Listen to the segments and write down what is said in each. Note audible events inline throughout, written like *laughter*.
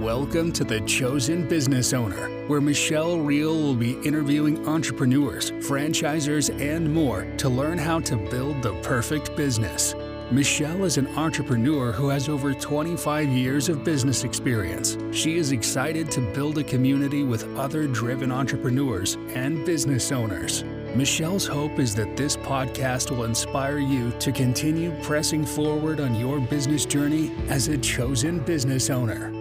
Welcome to The Chosen Business Owner, where Michelle Riehl will be interviewing entrepreneurs, franchisors, and more to learn how to build the perfect business. Michelle is an entrepreneur who has over 25 years of business experience. She is excited to build a community with other driven entrepreneurs and business owners. Michelle's hope is that this podcast will inspire you to continue pressing forward on your business journey as a chosen business owner.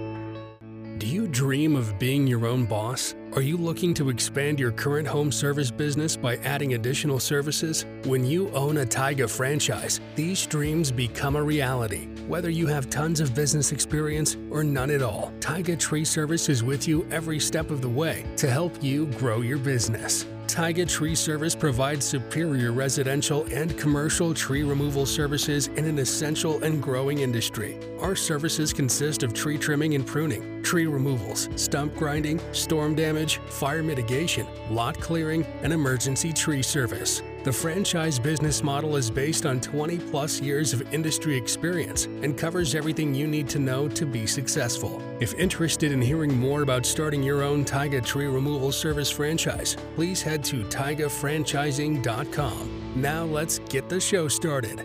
Dream of being your own boss? Are you looking to expand your current home service business by adding additional services? When you own a Taiga franchise, these dreams become a reality. Whether you have tons of business experience or none at all, Taiga Tree Service is with you every step of the way to help you grow your business. Taiga Tree Service provides superior residential and commercial tree removal services in an essential and growing industry. Our services consist of tree trimming and pruning, tree removals, stump grinding, storm damage, fire mitigation, lot clearing, and emergency tree service. The franchise business model is based on 20 plus years of industry experience and covers everything you need to know to be successful. If interested in hearing more about starting your own Taiga tree removal service franchise, please head to taigafranchising.com. Now let's get the show started.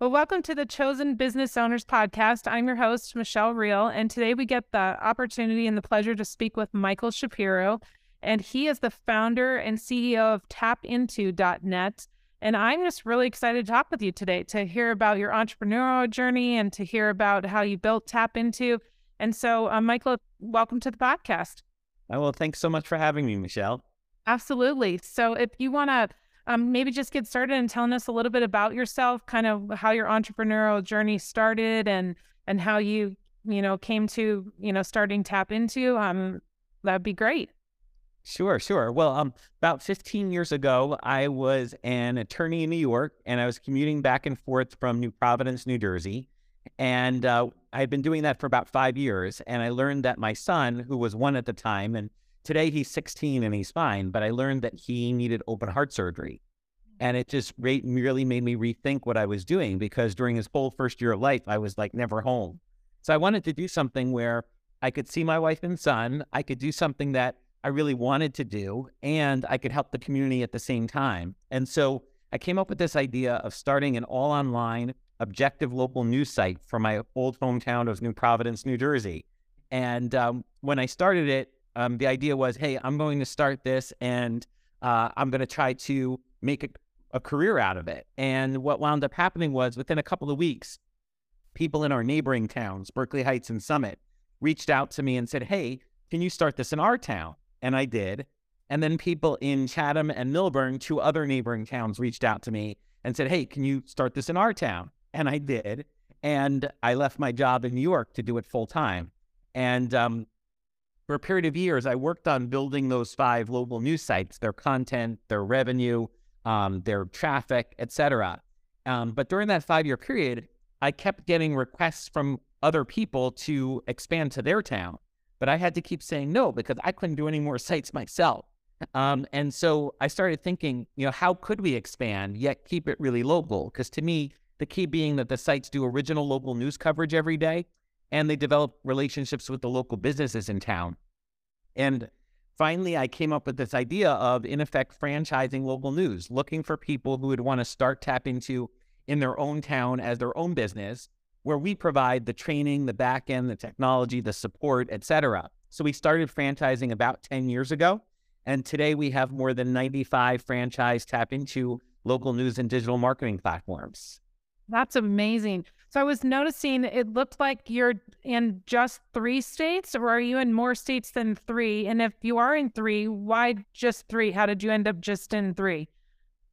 Well, welcome to the Chosen Business Owners Podcast. I'm your host, Michelle Riehl, and today we get the opportunity and the pleasure to speak with Michael Shapiro and he is the founder and CEO of tapinto.net. And I'm just really excited to talk with you today to hear about your entrepreneurial journey and to hear about how you built TAPinto. And so, uh, Michael, welcome to the podcast. Oh, well, thanks so much for having me, Michelle. Absolutely. So, if you want to um, maybe just get started and telling us a little bit about yourself, kind of how your entrepreneurial journey started and and how you you know came to you know starting TAPinto, um, that'd be great. Sure, sure. Well, um, about 15 years ago, I was an attorney in New York, and I was commuting back and forth from New Providence, New Jersey, and uh, I had been doing that for about five years. And I learned that my son, who was one at the time, and today he's 16 and he's fine, but I learned that he needed open heart surgery, and it just really made me rethink what I was doing because during his whole first year of life, I was like never home. So I wanted to do something where I could see my wife and son. I could do something that I really wanted to do, and I could help the community at the same time. And so I came up with this idea of starting an all online, objective local news site for my old hometown of New Providence, New Jersey. And um, when I started it, um, the idea was, hey, I'm going to start this and uh, I'm going to try to make a, a career out of it. And what wound up happening was within a couple of weeks, people in our neighboring towns, Berkeley Heights and Summit, reached out to me and said, hey, can you start this in our town? And I did. And then people in Chatham and Millburn, two other neighboring towns, reached out to me and said, Hey, can you start this in our town? And I did. And I left my job in New York to do it full time. And um, for a period of years, I worked on building those five local news sites, their content, their revenue, um, their traffic, etc. Um, but during that five year period, I kept getting requests from other people to expand to their town. But I had to keep saying no because I couldn't do any more sites myself. Um, and so I started thinking, you know, how could we expand yet keep it really local? Because to me, the key being that the sites do original local news coverage every day and they develop relationships with the local businesses in town. And finally, I came up with this idea of, in effect, franchising local news, looking for people who would want to start tapping into in their own town as their own business where we provide the training, the back end, the technology, the support, etc. So we started franchising about 10 years ago. And today we have more than 95 franchise TAPinto local news and digital marketing platforms. That's amazing. So I was noticing it looked like you're in just three states, or are you in more states than three? And if you are in three, why just three? How did you end up just in three?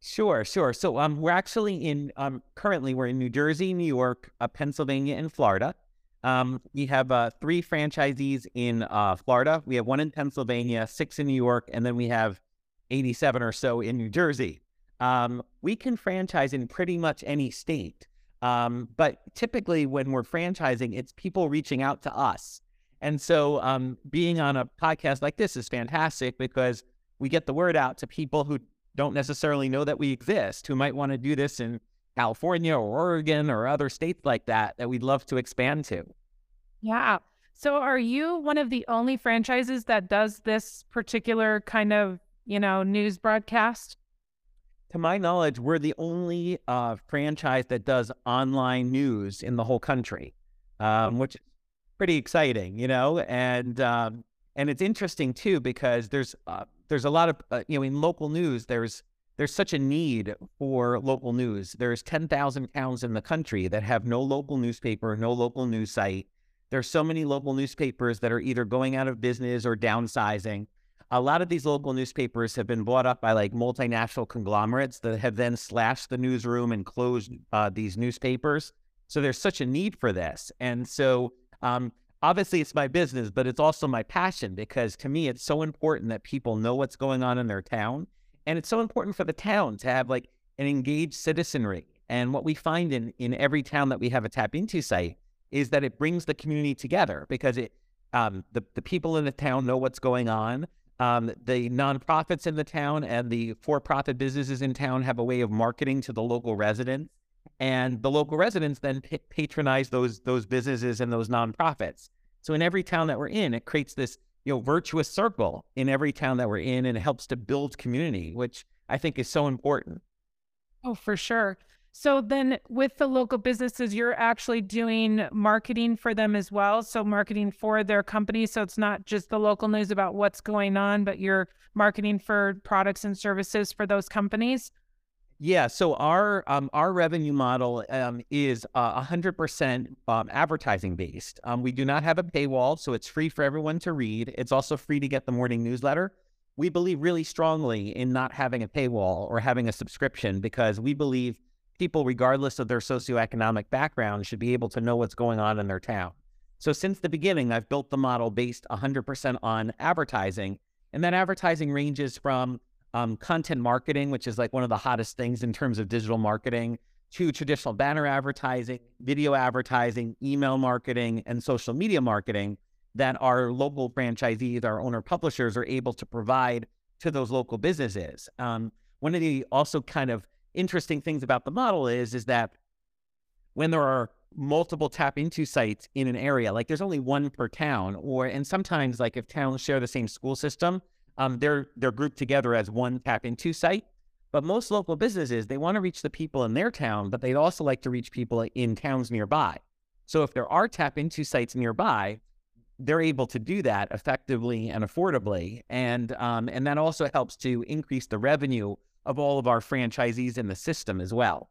Sure, sure. So um, we're actually in um, currently we're in New Jersey, New York, uh, Pennsylvania, and Florida. Um, we have uh, three franchisees in uh, Florida. We have one in Pennsylvania, six in New York, and then we have 87 or so in New Jersey. Um, we can franchise in pretty much any state, um, but typically when we're franchising, it's people reaching out to us. And so um, being on a podcast like this is fantastic because we get the word out to people who don't necessarily know that we exist who might want to do this in California or Oregon or other states like that that we'd love to expand to. Yeah. So are you one of the only franchises that does this particular kind of, you know, news broadcast? To my knowledge, we're the only uh, franchise that does online news in the whole country, um, which is pretty exciting, you know. And um, and it's interesting too because there's uh, there's a lot of uh, you know in local news there's there's such a need for local news. There's 10,000 towns in the country that have no local newspaper, no local news site. There's so many local newspapers that are either going out of business or downsizing. A lot of these local newspapers have been bought up by like multinational conglomerates that have then slashed the newsroom and closed uh, these newspapers. So there's such a need for this. And so um, obviously it's my business, but it's also my passion because to me, it's so important that people know what's going on in their town and it's so important for the town to have like an engaged citizenry. And what we find in, in every town that we have a TAPinto site is that it brings the community together because it um, the, the people in the town know what's going on. Um, the nonprofits in the town and the for-profit businesses in town have a way of marketing to the local residents, and the local residents then p- patronize those those businesses and those nonprofits. So in every town that we're in, it creates this you know, virtuous circle in every town that we're in and it helps to build community, which I think is so important. Oh, for sure. So then with the local businesses, you're actually doing marketing for them as well. So marketing for their company. So it's not just the local news about what's going on, but you're marketing for products and services for those companies. Yeah, so our um, our revenue model um, is uh, 100% um, advertising based. Um, we do not have a paywall, so it's free for everyone to read. It's also free to get the morning newsletter. We believe really strongly in not having a paywall or having a subscription because we believe people, regardless of their socioeconomic background, should be able to know what's going on in their town. So since the beginning, I've built the model based 100% on advertising, and that advertising ranges from um, content marketing, which is like one of the hottest things in terms of digital marketing, to traditional banner advertising, video advertising, email marketing, and social media marketing that our local franchisees, our owner publishers are able to provide to those local businesses. Um, one of the also kind of interesting things about the model is is that when there are multiple TAPinto sites in an area, like there's only one per town, or and sometimes like if towns share the same school system, um, they're they're grouped together as one TAPinto site. But most local businesses, they want to reach the people in their town, but they'd also like to reach people in towns nearby. So if there are TAPinto sites nearby, they're able to do that effectively and affordably, and um, and that also helps to increase the revenue of all of our franchisees in the system as well.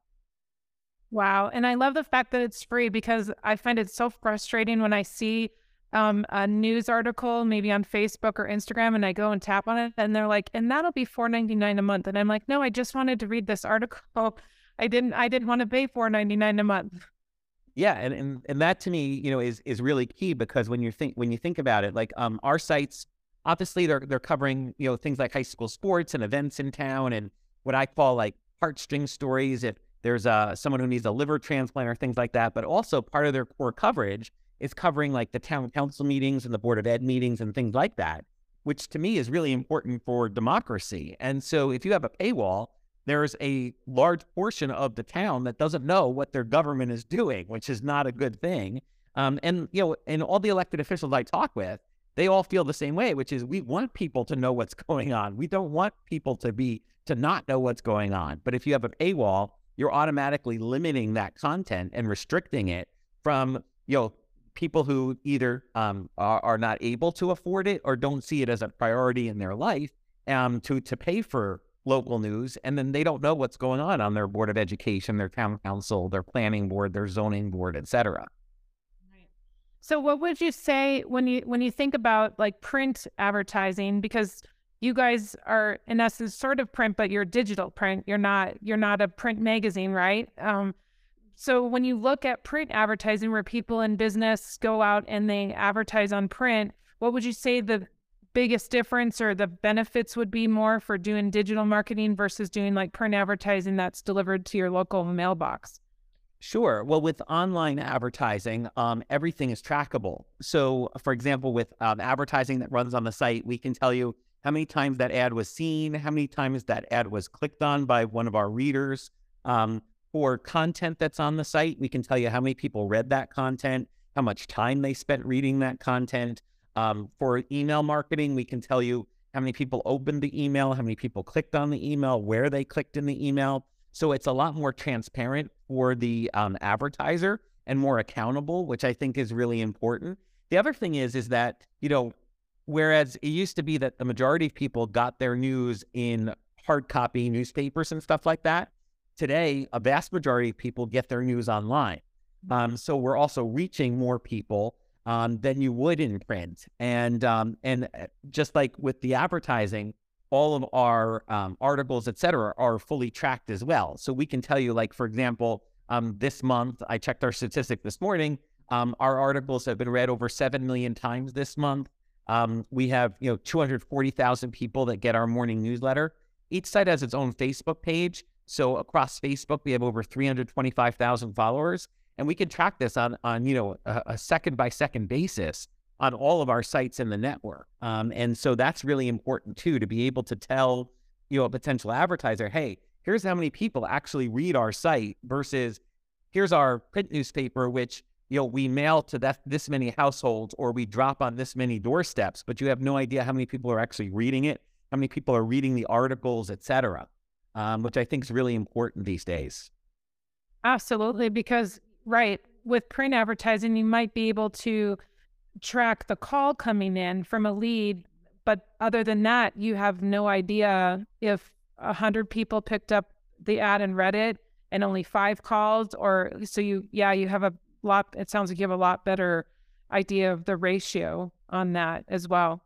Wow, and I love the fact that it's free because I find it so frustrating when I see um, a news article, maybe on Facebook or Instagram, and I go and tap on it, and they're like, "And that'll be four ninety nine a month," and I'm like, "No, I just wanted to read this article. *laughs* I didn't. I didn't want to pay four ninety nine a month." Yeah, and, and and that to me, you know, is is really key because when you think when you think about it, like um, our sites, obviously they're they're covering you know things like high school sports and events in town, and what I call like heartstring stories. If there's uh, someone who needs a liver transplant or things like that, but also part of their core coverage is covering like the town council meetings and the board of ed meetings and things like that, which to me is really important for democracy. And so if you have a paywall, there's a large portion of the town that doesn't know what their government is doing, which is not a good thing. Um, and you know, and all the elected officials I talk with, they all feel the same way, which is we want people to know what's *laughs* going on. We don't want people to be to not know what's going on. But if you have a paywall, you're automatically limiting that content and restricting it from you know people who either um, are, are, not able to afford it or don't see it as a priority in their life um, to to pay for local news, and then they don't know what's going on on their board of education, their town council, their planning board, their zoning board, etc. So, what would you say when you when you think about like print advertising? Because you guys are in essence sort of print, but you're digital print. You're not you're not a print magazine, right? Um, so when you look at print advertising where people in business go out and they advertise on print, what would you say the biggest difference or the benefits would be more for doing digital marketing versus doing like print advertising that's delivered to your local mailbox? Sure. Well, with online advertising, um, everything is trackable. So, for example, with um, advertising that runs on the site, we can tell you how many times that ad was seen, how many times that ad was clicked on by one of our readers. Um, for content that's on the site. We can tell you how many people read that content, how much time they spent reading that content. Um, for email marketing, we can tell you how many people opened the email, how many people clicked on the email, where they clicked in the email. So it's a lot more transparent for the um, advertiser and more accountable, which I think is really important. The other thing is, is that you know, whereas it used to be that the majority of people got their news in hard copy newspapers and stuff like that, today a vast majority of people get their news online. Um, so we're also reaching more people um, than you would in print. And um, and uh, just like with the advertising, all of our um, articles, et cetera, are fully tracked as well. So we can tell you, like for example, um, this month I checked our statistic this morning. Um, our articles have been read over seven million times this month. Um, we have you know 240,000 people that get our morning newsletter. Each site has its own Facebook page. So across Facebook, we have over 325,000 followers. And we can track this on, on you know, a, a second by second basis on all of our sites in the network. Um, and so that's really important too, to be able to tell, you know, a potential advertiser, hey, here's how many people actually read our site versus here's our print newspaper, which, you know, we mail to that, this many households or we drop on this many doorsteps, but you have no idea how many people are actually reading it, how many people are reading the articles, et cetera, um, which I think is really important these days. Absolutely, because Right. With print advertising, you might be able to track the call coming in from a lead, but other than that, you have no idea if a hundred people picked up the ad and read it and only five calls, or so you, yeah, you have a lot. It sounds like you have a lot better idea of the ratio on that as well.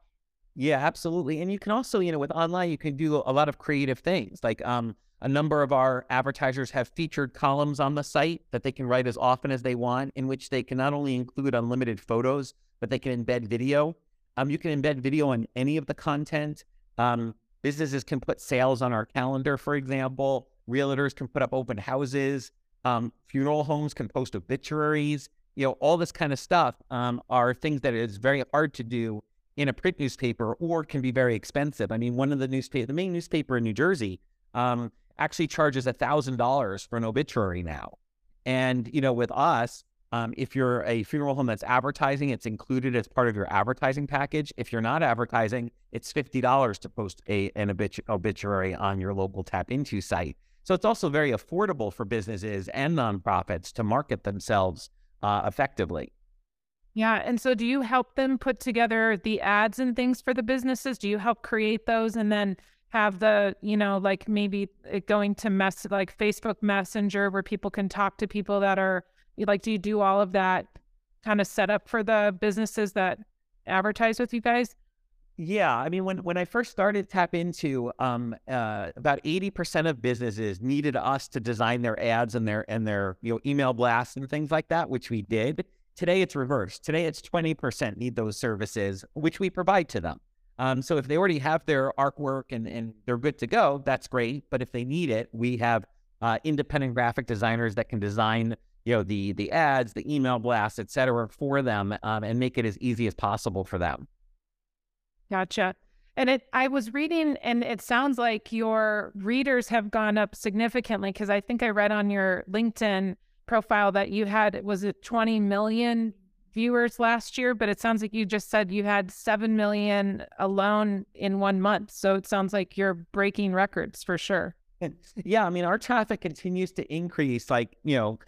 Yeah, absolutely. And you can also, you know, with online, you can do a lot of creative things. Like, um, a number of our advertisers have featured columns on the site that they can write as often as they want, in which they can not only include unlimited photos, but they can embed video. Um, you can embed video on any of the content. Um, businesses can put sales on our calendar, for example. Realtors can put up open houses. Um, funeral homes can post obituaries. You know, all this kind of stuff um, are things that is very hard to do in a print newspaper or can be very expensive. I mean, one of the newspaper, the main newspaper in New Jersey, um, actually charges $1,000 for an obituary now. And, you know, with us, um, if you're a funeral home that's advertising, it's included as part of your advertising package. If you're not advertising, it's $50 to post a, an obitu- obituary on your local TAPinto site. So it's also very affordable for businesses and nonprofits to market themselves uh, effectively. Yeah. And so do you help them put together the ads and things for the businesses? Do you help create those and then have the you know like maybe going to mess like facebook messenger where people can talk to people that are like do you do all of that kind of setup for the businesses that advertise with you guys yeah i mean when, when i first started TAPinto um, uh, about 80% of businesses needed us to design their ads and their and their you know email blasts and things like that which we did today it's reversed today it's 20% need those services which we provide to them um, so if they already have their artwork and, and they're good to go, that's great. But if they need it, we have uh, independent graphic designers that can design, you know, the the ads, the email blasts, et cetera, for them um, and make it as easy as possible for them. Gotcha. And it, I was reading, and it sounds like your readers have gone up significantly because I think I read on your LinkedIn profile that you had was it 20 million viewers last year, but it sounds like you just said you had 7 million alone in one month. So it sounds like you're breaking records for sure. Yeah, I mean, our traffic continues to increase like, you know,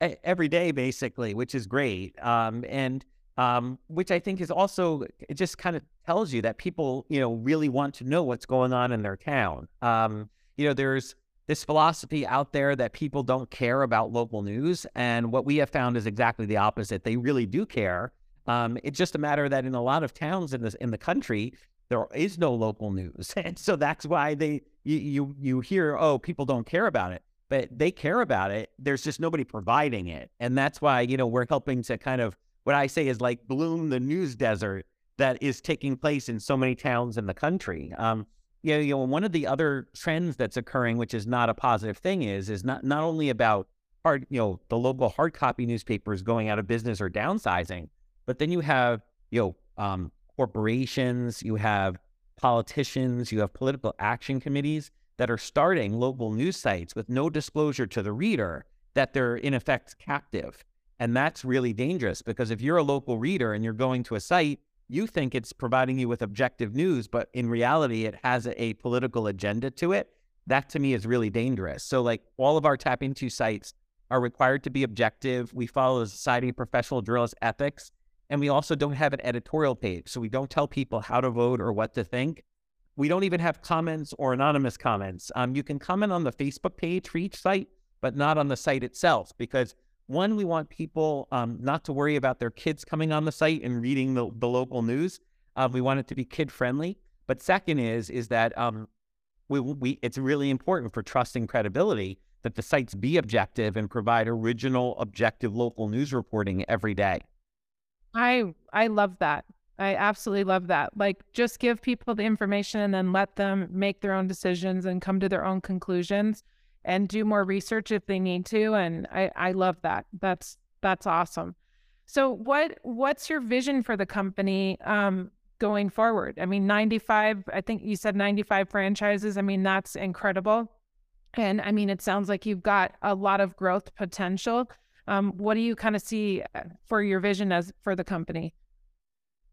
*laughs* every day basically, which is great. Um, and um, which I think is also, it just kind of tells you that people, you know, really want to know what's going on in their town. Um, you know, there's, this philosophy out there that people don't care about local news. And what we have found is exactly the opposite. They really do care. Um, it's just a matter that in a lot of towns in this in the country, there is no local news. *laughs* And so that's why they you you, you hear, oh, people don't care about it. But they care about it. There's just nobody providing it. And that's why, you know, we're helping to kind of what I say is like bloom the news desert that is taking place in so many towns in the country. Um, you know, you know, one of the other trends that's occurring, which is not a positive thing, is is not not only about hard, you know, the local hard copy newspapers going out of business or downsizing, but then you have you know um, corporations, you have politicians, you have political action committees that are starting local news sites with no disclosure to the reader that they're in effect captive. And that's really dangerous because if you're a local reader and you're going to a site, you think it's providing you with objective news, but in reality, it has a, political agenda to it. That to me is really dangerous. So, like all of our TAPinto sites are required to be objective. We follow the Society of Professional Journalists ethics, and we also don't have an editorial page. So, we don't tell people how to vote or what to think. We don't even have comments or anonymous comments. Um, you can comment on the Facebook page for each site, but not on the site itself because one, we want people um, not to worry about their kids coming on the site and reading the, the local news. Uh, we want it to be kid friendly. But second is is that um, we, we it's really important for trust and credibility that the sites be objective and provide original, objective local news reporting every day. I I love that. I absolutely love that. Like just give people the information and then let them make their own decisions and come to their own conclusions and do more research if they need to. And I, I love that. That's that's awesome. So what what's your vision for the company um, going forward? I mean, 95, I think you said 95 franchises. I mean, that's incredible. And I mean, it sounds like you've got a lot of growth potential. Um, what do you kind of see uh, for your vision as for the company?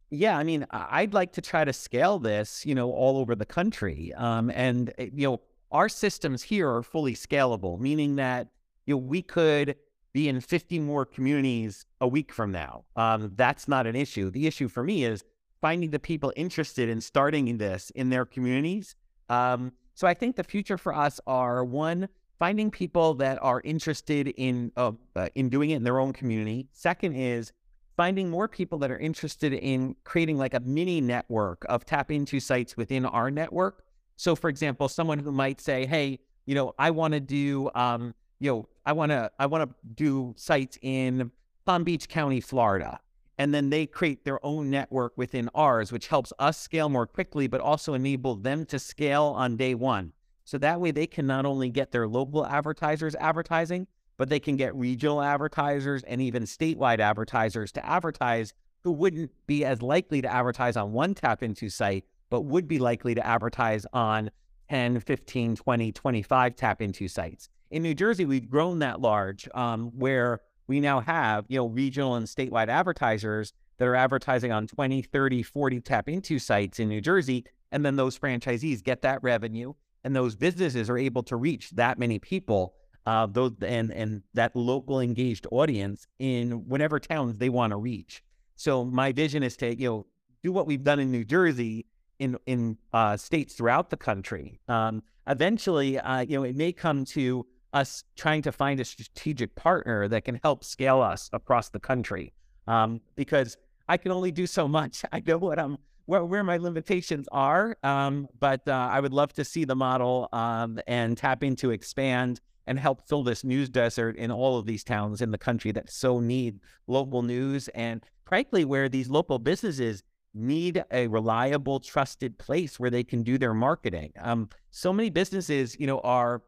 Yeah, I mean, I'd like to try to scale this, you know, all over the country. Um, and eh, you know, our systems here are fully scalable, meaning that you know, we could be in 50 more communities a week from now. Um, that's not an issue. The issue for me is finding the people interested in starting this in their communities. Um, so I think the future for us are one, finding people that are interested in uh, uh, in doing it in their own community. Second is finding more people that are interested in creating like a mini network of TAPinto sites within our network so, for example, someone who might say, "Hey, you know, I want to do, um, you know, I want to, I want to do sites in Palm Beach County, Florida," and then they create their own network within ours, which helps us scale more quickly, but also enable them to scale on day one. So that way, they can not only get their local advertisers advertising, but they can get regional advertisers and even statewide advertisers to advertise who wouldn't be as likely to advertise on one TAPinto site but would be likely to advertise on 10, 15, 20, 25 TAPinto sites. In New Jersey, we've grown that large um, where we now have, you know, regional and statewide advertisers that are advertising on 20, 30, 40 TAPinto sites in New Jersey. And then those franchisees get that revenue and those businesses are able to reach that many people, uh, those and, and that local engaged audience in whatever towns they want to reach. So my vision is to, you know, do what we've done in New Jersey in in uh, states throughout the country. Um, eventually, uh, you know, it may come to us trying to find a strategic partner that can help scale us across the country. Um, because I can only do so much. *laughs* I know what I'm where, where my limitations are, um, but uh, I would love to see the model um, and TAPinto expand and help fill this news desert in all of these towns in the country that so need local news and frankly where these local businesses need a reliable, trusted place where they can do their marketing. Um, so many businesses, you know, are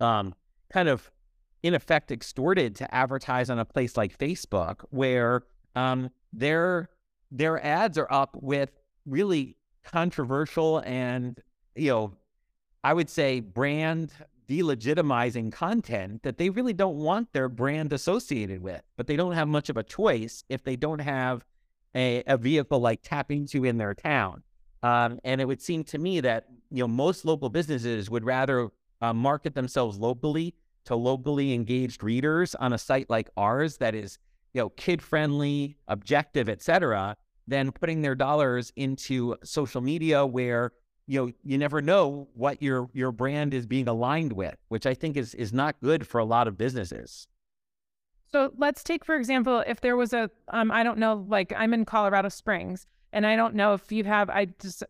um, kind of in effect extorted to advertise on a place like Facebook, where um, their their ads are up with really controversial and you know, I would say brand delegitimizing content that they really don't want their brand associated with, but they don't have much of a choice if they don't have a, a vehicle like TAPinto in their town. Um, and it would seem to me that you know most local businesses would rather uh, market themselves locally to locally engaged readers on a site like ours that is you know kid friendly, objective, etc., than putting their dollars into social media where you know you never know what your your brand is being aligned with, which I think is is not good for a lot of businesses. So let's take, for example, if there was a, um, I don't know, like I'm in Colorado Springs, and I don't know if you have, I just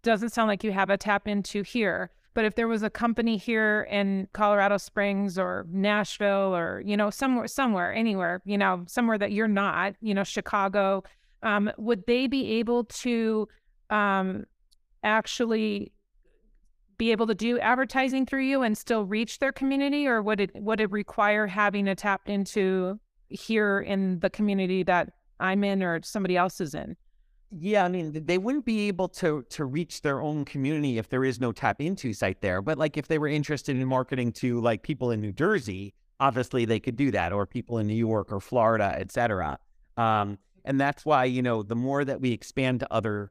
doesn't sound like you have a TAPinto here. But if there was a company here in Colorado Springs or Nashville or you know somewhere, somewhere, anywhere, you know, somewhere that you're not, you know, Chicago, um, would they be able to um, actually be able to do advertising through you and still reach their community or would it would it require having a tapped into here in the community that I'm in or somebody else is in? Yeah, I mean, they wouldn't be able to to reach their own community if there is no TAPinto site there. But like if they were interested in marketing to like people in New Jersey, obviously they could do that, or people in New York or Florida, et cetera. Um, and that's why, you know, the more that we expand to other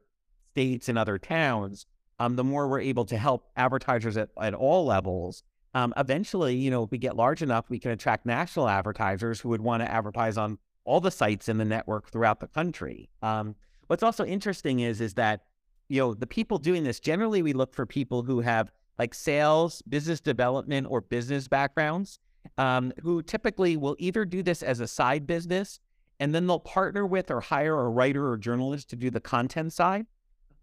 states and other towns, um, the more we're able to help advertisers at, at all levels. Um, eventually, you know, if we get large enough, we can attract national advertisers who would want to advertise on all the sites in the network throughout the country. Um, what's also interesting is is that you know the people doing this generally we look for people who have like sales, business development, or business backgrounds, um, who typically will either do this as a side business and then they'll partner with or hire a writer or journalist to do the content side,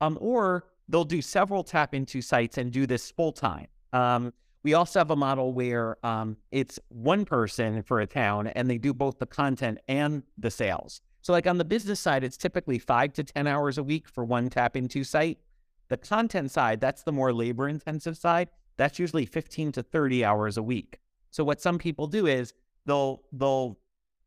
um, or they'll do several TAPinto sites and do this full time. Um, we also have a model where um, it's one person for a town and they do both the content and the sales. So, like on the business side, it's typically five to 10 hours a week for one TAPinto site. The content side, that's the more labor intensive side. That's usually 15 to 30 hours a week. So, what some people do is they'll, they'll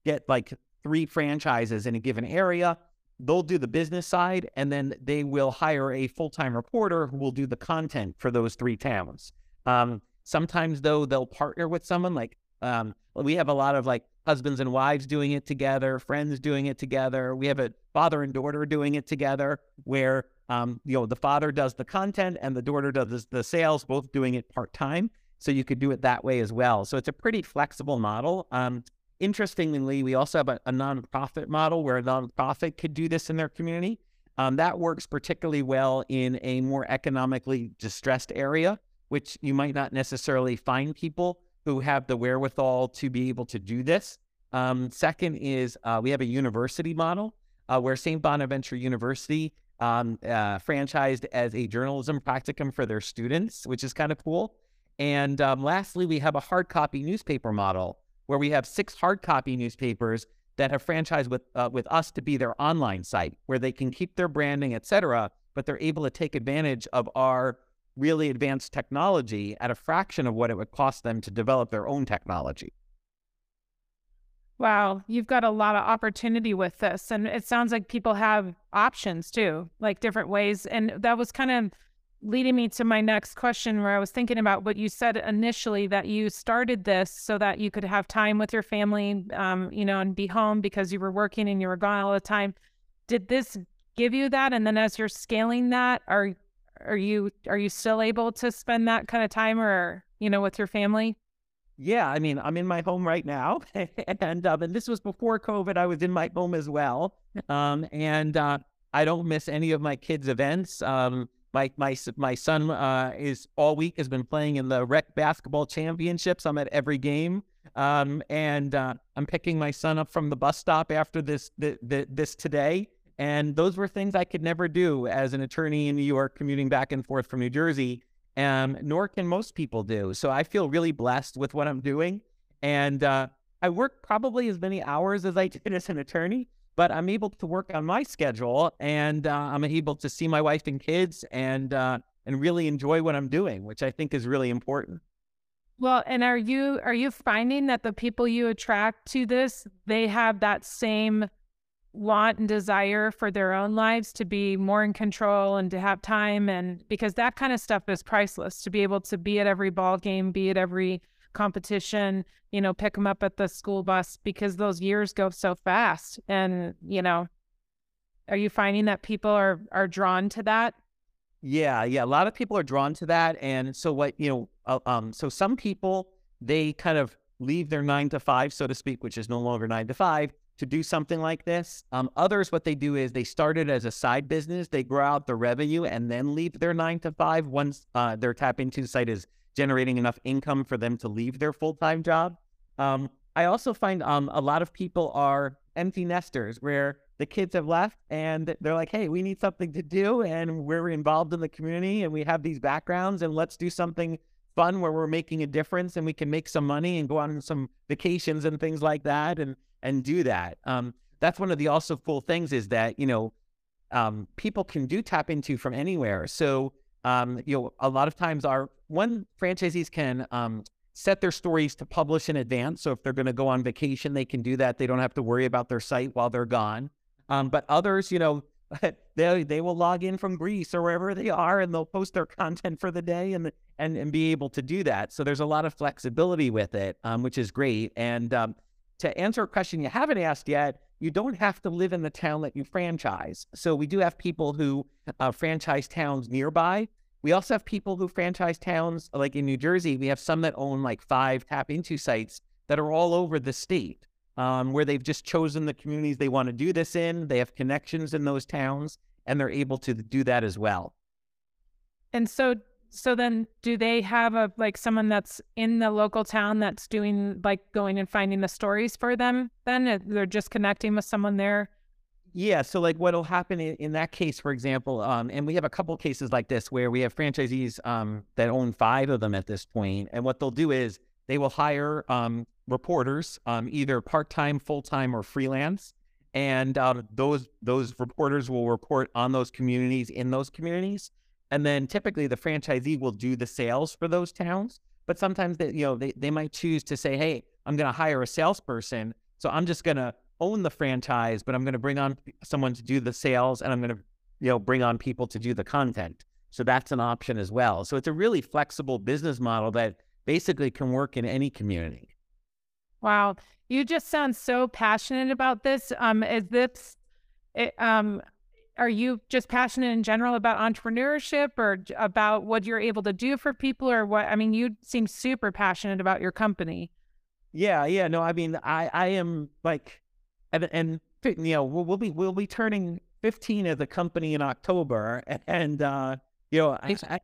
get like three franchises in a given area. They'll do the business side and then they will hire a full time reporter who will do the content for those three towns. Um, Sometimes though they'll partner with someone like um, we have a lot of like husbands and wives doing it together, friends doing it together. We have a father and daughter doing it together, where um, you know the father does the content and the daughter does the sales, both doing it part time. So you could do it that way as well. So it's a pretty flexible model. Interestingly, we also have a, a, nonprofit model where a nonprofit could do this in their community. Um, that works particularly well in a more economically distressed area which you might not necessarily find people who have the wherewithal to be able to do this. Um, second is uh, we have a university model uh, where St. Bonaventure University um, uh, franchised as a journalism practicum for their students, which is kind of cool. And um, lastly, we have a hard copy newspaper model where we have six hard copy newspapers that have franchised with uh, with us to be their online site, where they can keep their branding, et cetera, but they're able to take advantage of our really advanced technology at a fraction of what it would cost them to develop their own technology. Wow, you've got a lot of opportunity with this. And it sounds like people have options too, like different ways. And that was kind of leading me to my next question where I was thinking about what you said initially that you started this so that you could have time with your family, um, you know, and be home because you were working and you were gone all the time. Did this give you that? And then as you're scaling that, are are you are you still able to spend that kind of time or you know with your family yeah i mean i'm in my home right now *laughs* and um, and this was before covid i was in my home as well um, and uh, i don't miss any of my kids events um, my my my son uh, is all week has been playing in the rec basketball championships i'm at every game um, and uh, i'm picking my son up from the bus stop after this the, the, this today and those were things I could never do as an attorney in New York, commuting back and forth from New Jersey, um, nor can most people do. So I feel really blessed with what I'm doing. And uh, I work probably as many hours as I did as an attorney, but I'm able to work on my schedule and uh, I'm able to see my wife and kids and, uh, and really enjoy what I'm doing, which I think is really important. Well, and are you are you finding that the people you attract to this, they have that same want and desire for their own lives to be more in control and to have time and because that kind of stuff is priceless to be able to be at every ball game be at every competition you know pick them up at the school bus because those years go so fast and you know are you finding that people are are drawn to that yeah yeah a lot of people are drawn to that and so what you know uh, um so some people they kind of leave their nine to five so to speak which is no longer nine to five to do something like this. Um, others, what they do is they start it as a side business. They grow out the revenue and then leave their nine to five once uh, their TAPinto site is generating enough income for them to leave their full time job. Um, I also find um, a lot of people are empty nesters where the kids have left and they're like, hey, we need something to do and we're involved in the community and we have these backgrounds and let's do something fun where we're making a difference and we can make some money and go on some vacations and things like that. And and do that. Um, that's one of the also cool things is that you know um, people can do TAPinto from anywhere. So um, you know a lot of times our one franchisees can um, set their stories to publish in advance. So if they're going to go on vacation, they can do that. They don't have to worry about their site while they're gone. Um, but others, you know, *laughs* they they will log in from Greece or wherever they are, and they'll post their content for the day and and and be able to do that. So there's a lot of flexibility with it, um, which is great. And um, to answer a question you haven't asked yet, you don't have to live in the town that you franchise. So we do have people who uh, franchise towns nearby. We also have people who franchise towns, like in New Jersey. We have some that own like five TAPinto sites that are all over the state um, where they've just chosen the communities they want to do this in. They have connections in those towns, and they're able to do that as well. And so, so then, do they have a like someone that's in the local town that's doing like going and finding the stories for them? Then they're just connecting with someone there. Yeah. So, like, what'll happen in, in that case, for example, um, and we have a couple cases like this where we have franchisees um, that own five of them at this point, and what they'll do is they will hire um, reporters, um, either part time, full time, or freelance. And um, those those reporters will report on those communities in those communities. And then typically the franchisee will do the sales for those towns. But sometimes they, you know they, they might choose to say, hey, I'm going to hire a salesperson. So I'm just going to own the franchise, but I'm going to bring on someone to do the sales and I'm going to you know bring on people to do the content. So that's an option as well. So it's a really flexible business model that basically can work in any community. Wow, you just sound so passionate about this. Um, is this, it, um, are you just passionate in general about entrepreneurship or about what you're able to do for people, or what? I mean, you seem super passionate about your company. Yeah, yeah. No, I mean, I, I am like, and, and you know, we'll, we'll be, we'll be turning 15 as a company in October, *laughs* and uh, you know, I, I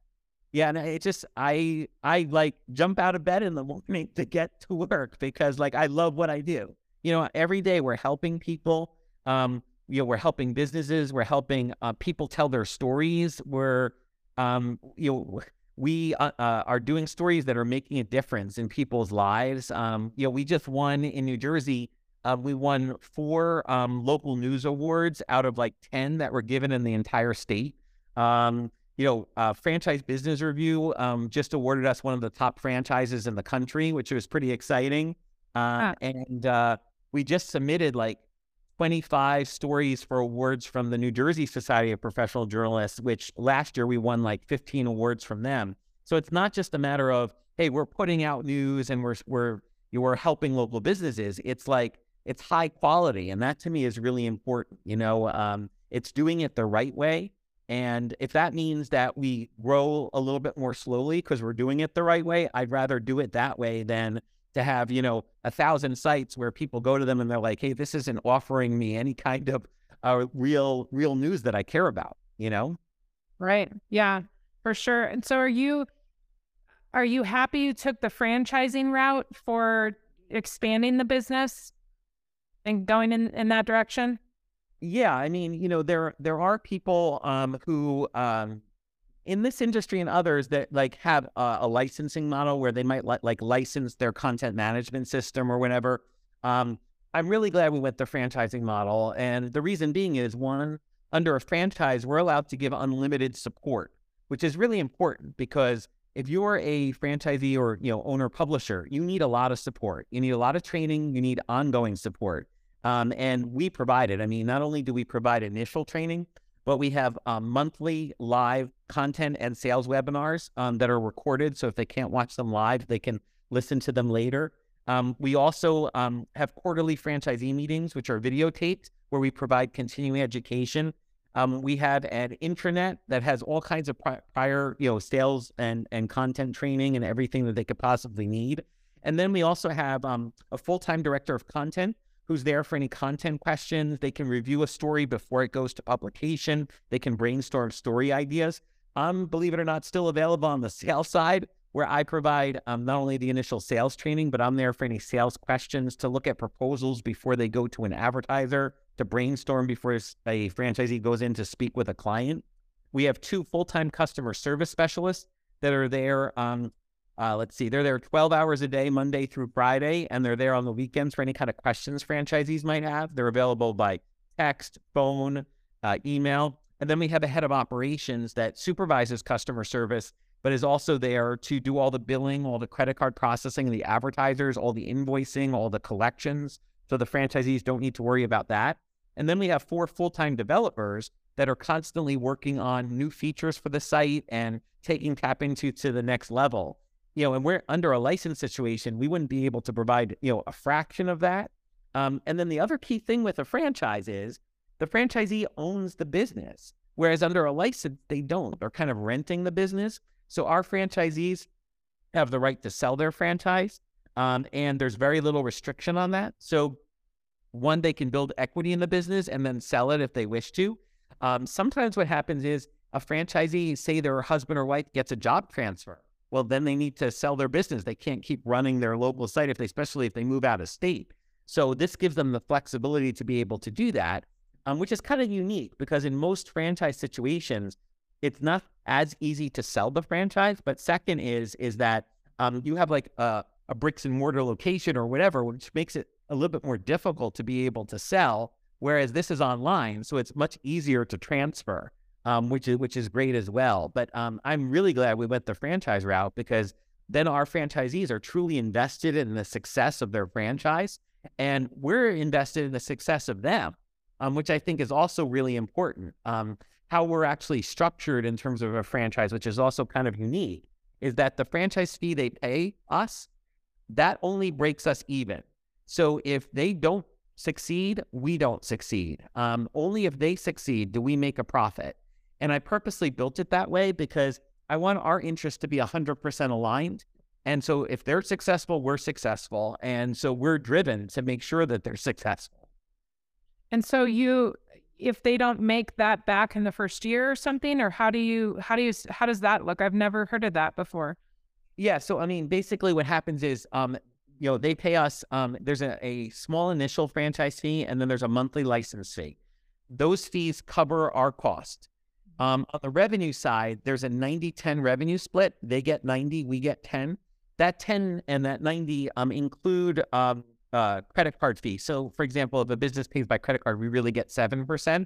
yeah, and it just I I like jump out of bed in the *laughs* morning to get to work because like I love what I do. You know, every day we're helping people. Um, you know, we're helping businesses. We're helping uh, people tell their stories. We're um, you know, we uh, uh, are doing stories that are making a difference in people's lives. Um, you know, we just won in New Jersey. Uh, we won four um, local news awards out of like ten that were given in the entire state. Um, you know, uh, Franchise Business Review um, just awarded us one of the top franchises in the country, which was pretty exciting. Uh, And uh, we just submitted like 25 stories for awards from the New Jersey Society of Professional Journalists, which last year we won like 15 awards from them. So it's not just a matter of, hey, we're putting out news and we're we're we're helping local businesses. It's like it's high quality, and that to me is really important. You know, um, it's doing it the right way and if that means that we grow a little bit more slowly because we're doing it the right way, I'd rather do it that way than to have, you know, a thousand sites where people go to them and they're like, hey, this isn't offering me any kind of uh, real, real news that I care about, you know? Right. Yeah, for sure. And so are you, are you happy you took the franchising route for expanding the business and going in, in that direction? yeah, I mean, you know, there there are people um, who um, in this industry and others that like have a, a licensing model where they might li- like license their content management system or whatever. Um, I'm really glad we went the franchising model, and the reason being is one, under a franchise, we're allowed to give unlimited support, which is really important because if you're a franchisee or you know owner publisher, you need a lot of support. You need a lot of training. You need ongoing support. Um, and we provide it. I mean, not only do we provide initial training, but we have um, monthly live content and sales webinars um, that are recorded. So if they can't watch them live, they can listen to them later. Um, we also um, have quarterly franchisee meetings, which are videotaped, where we provide continuing education. Um, we have an intranet that has all kinds of prior, you know, sales and and content training and everything that they could possibly need. And then we also have um, a full time director of content who's there for any content questions. They can review a story before it goes to publication. They can brainstorm story ideas. I'm, believe it or not, still available on the sales side, where I provide um, not only the initial sales training, but I'm there for any sales questions to look at proposals before they go to an advertiser, to brainstorm before a franchisee goes in to speak with a client. We have two full time customer service specialists that are there um, uh, let's see, they're there 12 hours a day, Monday through Friday, and they're there on the weekends for any kind of questions franchisees might have. They're available by text, phone, uh, email. And then we have a head of operations that supervises customer service, but is also there to do all the billing, all the credit card processing, the advertisers, all the invoicing, all the collections. So the franchisees don't need to worry about that. And then we have four full time developers that are constantly working on new features for the site and taking TAPinto to the next level. You know, and we're under a license situation, we wouldn't be able to provide, you know, a fraction of that. Um, and then the other key thing with a franchise is the franchisee owns the business, whereas under a license, they don't. They're kind of renting the business. So our franchisees have the right to sell their franchise, um, and there's very little restriction on that. So one, they can build equity in the business and then sell it if they wish to. Um, sometimes what happens is a franchisee, say their husband or wife gets a job transfer. Well, then they need to sell their business. They can't keep running their local site if they, especially if they move out of state. So this gives them the flexibility to be able to do that, um, which is kind of unique because in most franchise situations, it's not as easy to sell the franchise. But second is is that um, you have like a, a bricks and mortar location or whatever, which makes it a little bit more difficult to be able to sell whereas this is online, so it's much easier to transfer, um, which is which is great as well. But um, I'm really glad we went the franchise route because then our franchisees are truly invested in the success of their franchise, and we're invested in the success of them, um, which I think is also really important. Um, how we're actually structured in terms of a franchise, which is also kind of unique, is that the franchise fee they pay us that only breaks us even. So if they don't succeed, we don't succeed. Um, only if they succeed do we make a profit. And I purposely built it that way because I want our interests to be 100% aligned. And so if they're successful, we're successful. And so we're driven to make sure that they're successful. And so you if they don't make that back in the first year or something or how do you how do you how does that look? I've never heard of that before. Yeah, so I mean basically what happens is um you know, they pay us, um, there's a, a small initial franchise fee and then there's a monthly license fee. Those fees cover our cost. Um, on the revenue side, there's a 90 10 revenue split. They get 90, we get 10. That 10 and that 90 um, include um, uh, credit card fee. So, for example, if a business pays by credit card, we really get 7%.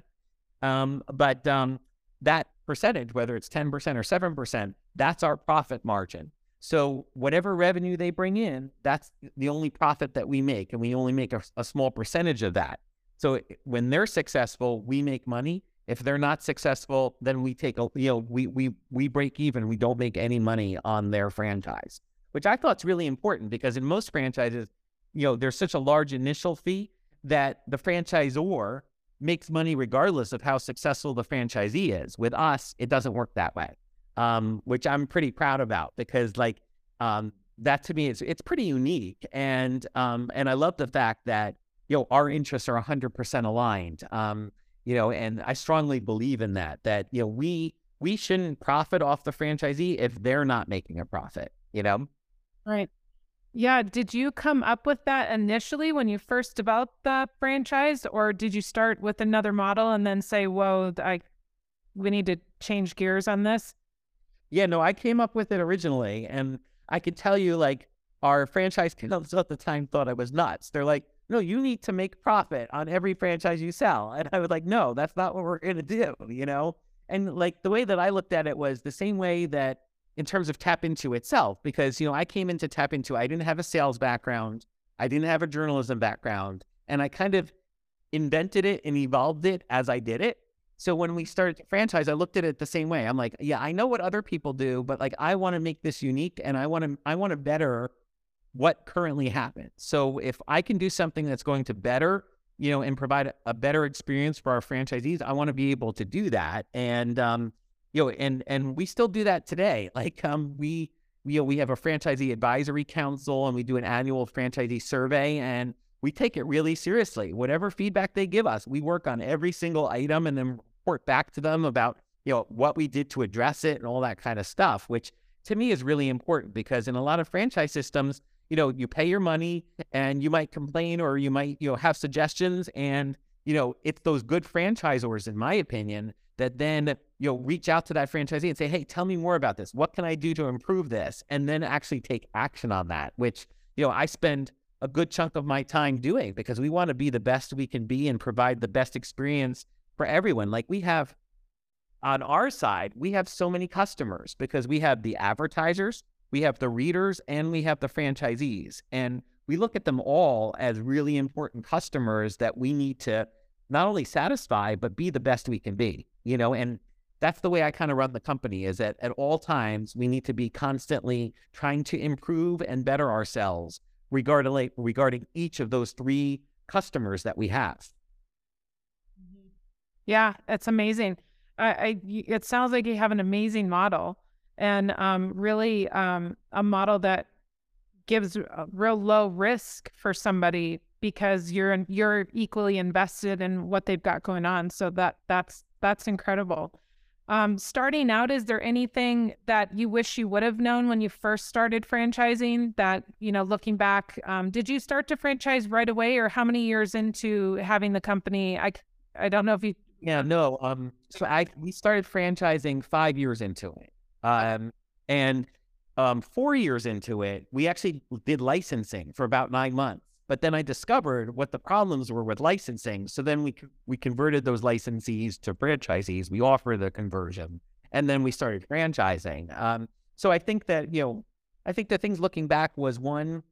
Um, but um, that percentage, whether it's 10% or 7%, that's our profit margin. So whatever revenue they bring in, that's the only profit that we make, and we only make a, a, small percentage of that. So when they're successful, we make money. If they're not successful, then we take a you know we we we break even. We don't make any money on their franchise, which I thought is really important because in most franchises, you know, there's such a large initial fee that the franchisor makes money regardless of how successful the franchisee is. With us, it doesn't work that way um, which I'm pretty proud about because like um, that to me is it's pretty unique and um, and I love the fact that you know our interests are 100% aligned um, you know and I strongly believe in that that you know we we shouldn't profit off the franchisee if they're not making a profit you know? Right. Yeah did you come up with that initially when you first developed the franchise or did you start with another model and then say whoa I we need to change gears on this yeah, no, I came up with it originally, and I could tell you, like, our franchise *laughs* counsel at the time thought I was nuts. They're like, no, you need to make profit on every franchise you sell. And I was like, no, that's not what we're going to do, *laughs* you know? And like the way that I looked at it was the same way that in terms of TAPinto itself, because, you know, I came into TAPinto, I didn't have a sales background, I didn't have a journalism background, and I kind of invented it and evolved it as I did it. So when we started franchise, I looked at it the same way. I'm like, yeah, I know what other people do, but like I want to make this unique and I want to I want to better what currently happens. So if I can do something that's going to better, you know, and provide a better experience for our franchisees, I want to be able to do that. And um, you know, and and we still do that today. *laughs* Like um we you know, we have a franchisee advisory council and we do an annual franchisee survey and we take it really seriously. Whatever feedback they give us, we work on every single item and then report back to them about, you know, what we did to address it and all that kind of stuff, which to me is really important because in a lot of franchise systems, you know, you pay your money and you might complain or you might, you know, have suggestions and, you know, it's those good franchisors, in my opinion, that then, you know, reach out to that franchisee and say, hey, tell me more about this. What can I do to improve this? And then actually take action on that, which, you know, I spend a good chunk of my time doing because we want to be the best we can be and provide the best experience for everyone. Like we have on our side, we have so many customers because we have the advertisers, we have the readers, and we have the franchisees. And we look at them all as really important customers that we need to not only satisfy but be the best we can be. You know, and that's the way I kind of run the company. Is that at all times we need to be constantly trying to improve and better ourselves regarding regarding each of those three customers that we have. Mm-hmm. Yeah, it's amazing. I, I it sounds like you have an amazing model and um, really um, a model that gives real low risk for somebody because you're you're equally invested in what they've got going on. So that that's that's incredible. Um, starting out, is there anything that you wish you would have known when you first started franchising? That you know, looking back, um, did you start to franchise right away, or how many years into having the company? I I don't know if you. Yeah, no. Um, so I we started franchising five years into it. Um, and um, four years into it, we actually did licensing for about nine months. But then I discovered what the problems were with licensing. So then we we converted those licensees to franchisees. We offer the conversion, and then we started franchising. Um, so I think that you know, I think the things looking back was one,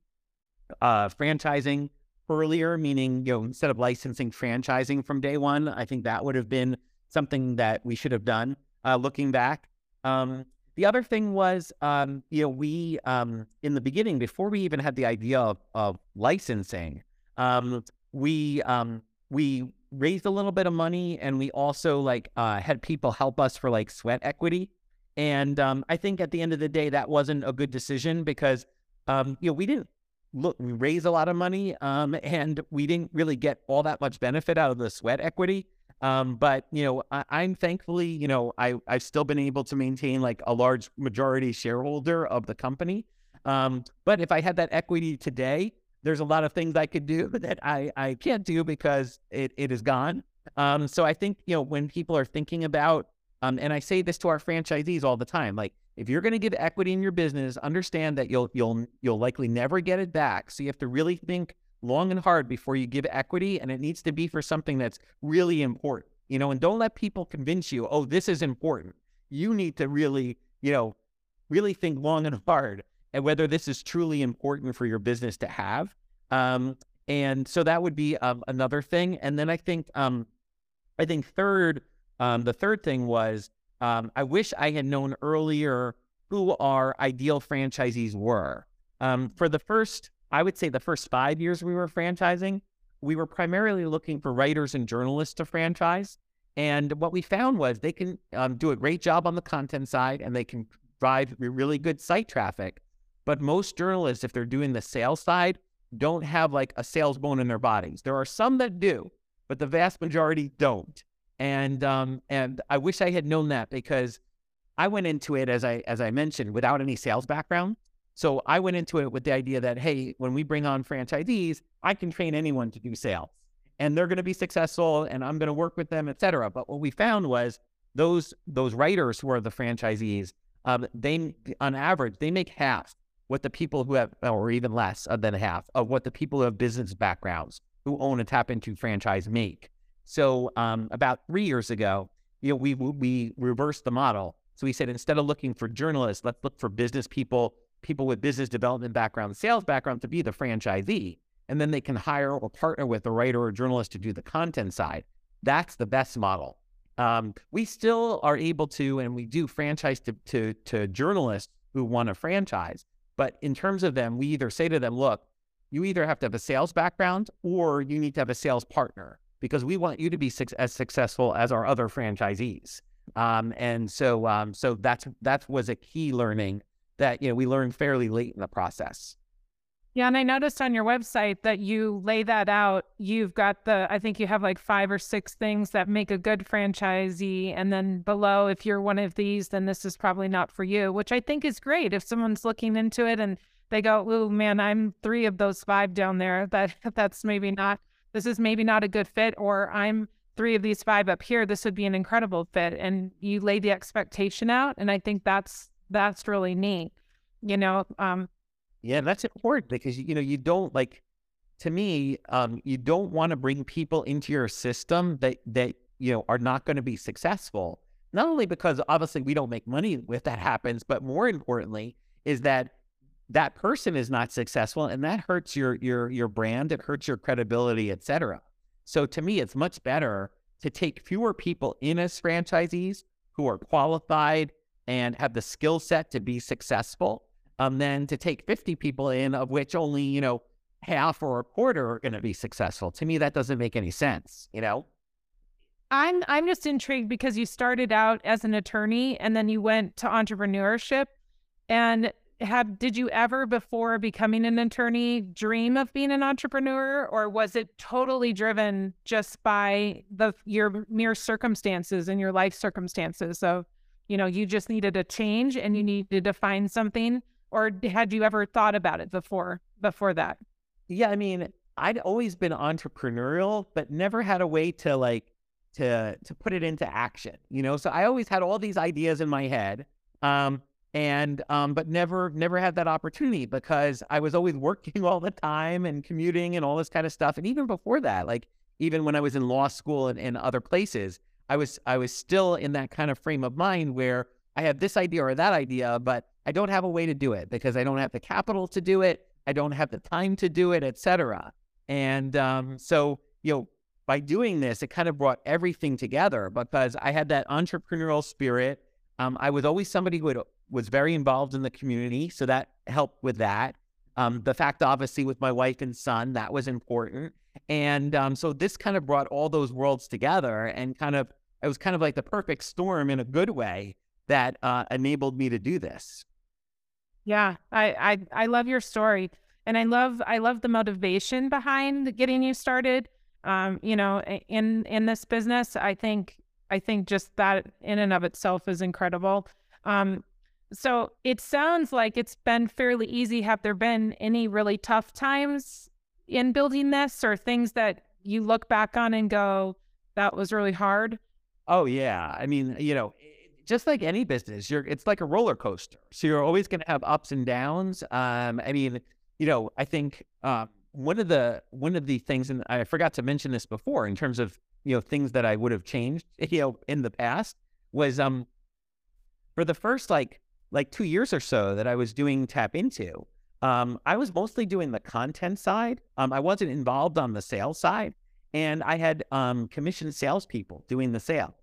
uh, franchising earlier, meaning you know instead of licensing, franchising from day one. I think that would have been something that we should have done. Uh, looking back, um, the other thing was, um, you know, we um, in the beginning, before we even had the idea of, of licensing, um, we um, we raised a little bit of money, and we also like uh, had people help us for like sweat equity. And um, I think at the end of the day, that wasn't a good decision because um, you know we didn't look we raise a lot of money, and we didn't really get all that much benefit out of the sweat equity. Um, but you know, I, am thankfully, you know, I I've still been able to maintain like a large majority shareholder of the company. Um, but if I had that equity today, there's a lot of things I could do *laughs* that I I can't do because it it is gone. Um, so I think you know when people are thinking about, um, and I say this to our franchisees all the time, like if you're going to give equity in your business, understand that you'll you'll you'll likely never get it back. So you have to really think long and hard before you give equity, and it needs to be for something that's really important. You know, and don't let people convince you, oh, this is important. You need to really, you know, really think long and *laughs* hard and whether this is truly important for your business to have. Um, and so that would be um, another thing. And then I think, um, I think third, um, the third thing was um, I wish I had known earlier who our ideal franchisees were. Um, for the first I would say the first five years we were franchising, we were primarily looking for writers and journalists to franchise. And what we found was they can um, do a great job on the content side and they can drive really good site traffic. But most journalists, if they're doing the sales side, don't have like a sales bone in their bodies. There are some that do, but the vast majority don't. And um, and I wish I had known that because I went into it as I as I mentioned without any sales background. So I went into it with the idea that, hey, when we bring on franchisees, I can train anyone to do sales and they're going to be successful and I'm going to work with them, et cetera. But what we found was those, those writers who are the franchisees, um, they, on average, they make half what the people who have, or even less than half of what the people who have business backgrounds who own a TAPinto franchise make. So um, about three years ago, you know, we, we reversed the model. So we said, instead of looking for journalists, let's look for business people people with business development background, sales background to be the franchisee. And then they can hire or partner with a writer or journalist to do the content side. That's the best model. Um, we still are able to, and we do franchise to, to, to journalists who want to franchise. But in terms of them, we either say to them, look, you either have to have a sales background or you need to have a sales partner because we want you to be su- as successful as our other franchisees. Um, and so, um, so that's that was a key learning that you know we learned fairly late in the process. Yeah, and I noticed on your website that you lay that out. You've got the, I think you have like five or six things that make a good franchisee. And then below, if you're one of these, then this is probably not for you, which I think is great. If someone's looking into it and they go, oh man, I'm three of those five down there, that *laughs* that's maybe not, this is maybe not a good fit, or I'm three of these five up here, this would be an incredible fit. And you lay the expectation out. And I think that's that's really neat. You know, um, yeah, that's important because you know you don't like. To me, um, you don't want to bring people into your system that that you know are not going to be successful. Not only because obviously we don't make money if that happens, but more importantly is that that person is not successful and that hurts your your your brand it hurts your credibility etc So to me, it's much better to take fewer people in as franchisees who are qualified and have the skill set to be successful um, than to take 50 people in, of which only, you know, half or a quarter are going to be successful. To me, that doesn't make any sense, you know? I'm I'm just intrigued because you started out as an attorney and then you went to entrepreneurship. And have did you ever before becoming an attorney dream of being an entrepreneur or was it totally driven just by the your mere circumstances and your life circumstances of you know you just needed a change and you needed to find something or had you ever thought about it before before that? Yeah i mean i'd always been entrepreneurial but never had a way to like to to put it into action you know? So i always had all these ideas in my head um and um but never never had that opportunity because i was always *laughs* working all the time and commuting and all this kind of stuff and even before that like even when i was in law school and, and other places i was i was still in that kind of frame of mind where i have this idea or that idea but i don't have a way to do it because i don't have the capital to do it i don't have the time to do it etc and um so you know by doing this, it kind of brought everything together because I had that entrepreneurial spirit. Um, I was always somebody who had, was very involved in the community, so that helped with that. Um, the fact, obviously, with my wife and son, that was important. And um, so this kind of brought all those worlds together and kind of, it was kind of like the perfect storm in a good way that uh, enabled me to do this. Yeah, I, I I love your story, and I love I love the motivation behind getting you started um, you know, in in this business. I think I think just that in and of itself is incredible. Um, so it sounds like it's been fairly easy. Have there been any really tough times in building this, or things that you look back on and go, "That was really hard"? Oh yeah, I mean, you know, just like any business, you're it's like a roller coaster. So you're always going to have ups and downs. Um, I mean, you know, I think um, one of the one of the things, and I forgot to mention this before, in terms of you know things that I would have changed, *laughs* you know, in the past, was um for the first like like two years or so that I was doing TAPinto, um, I was mostly doing the content side. Um, I wasn't involved on the sales side, and I had um commissioned salespeople doing the sales.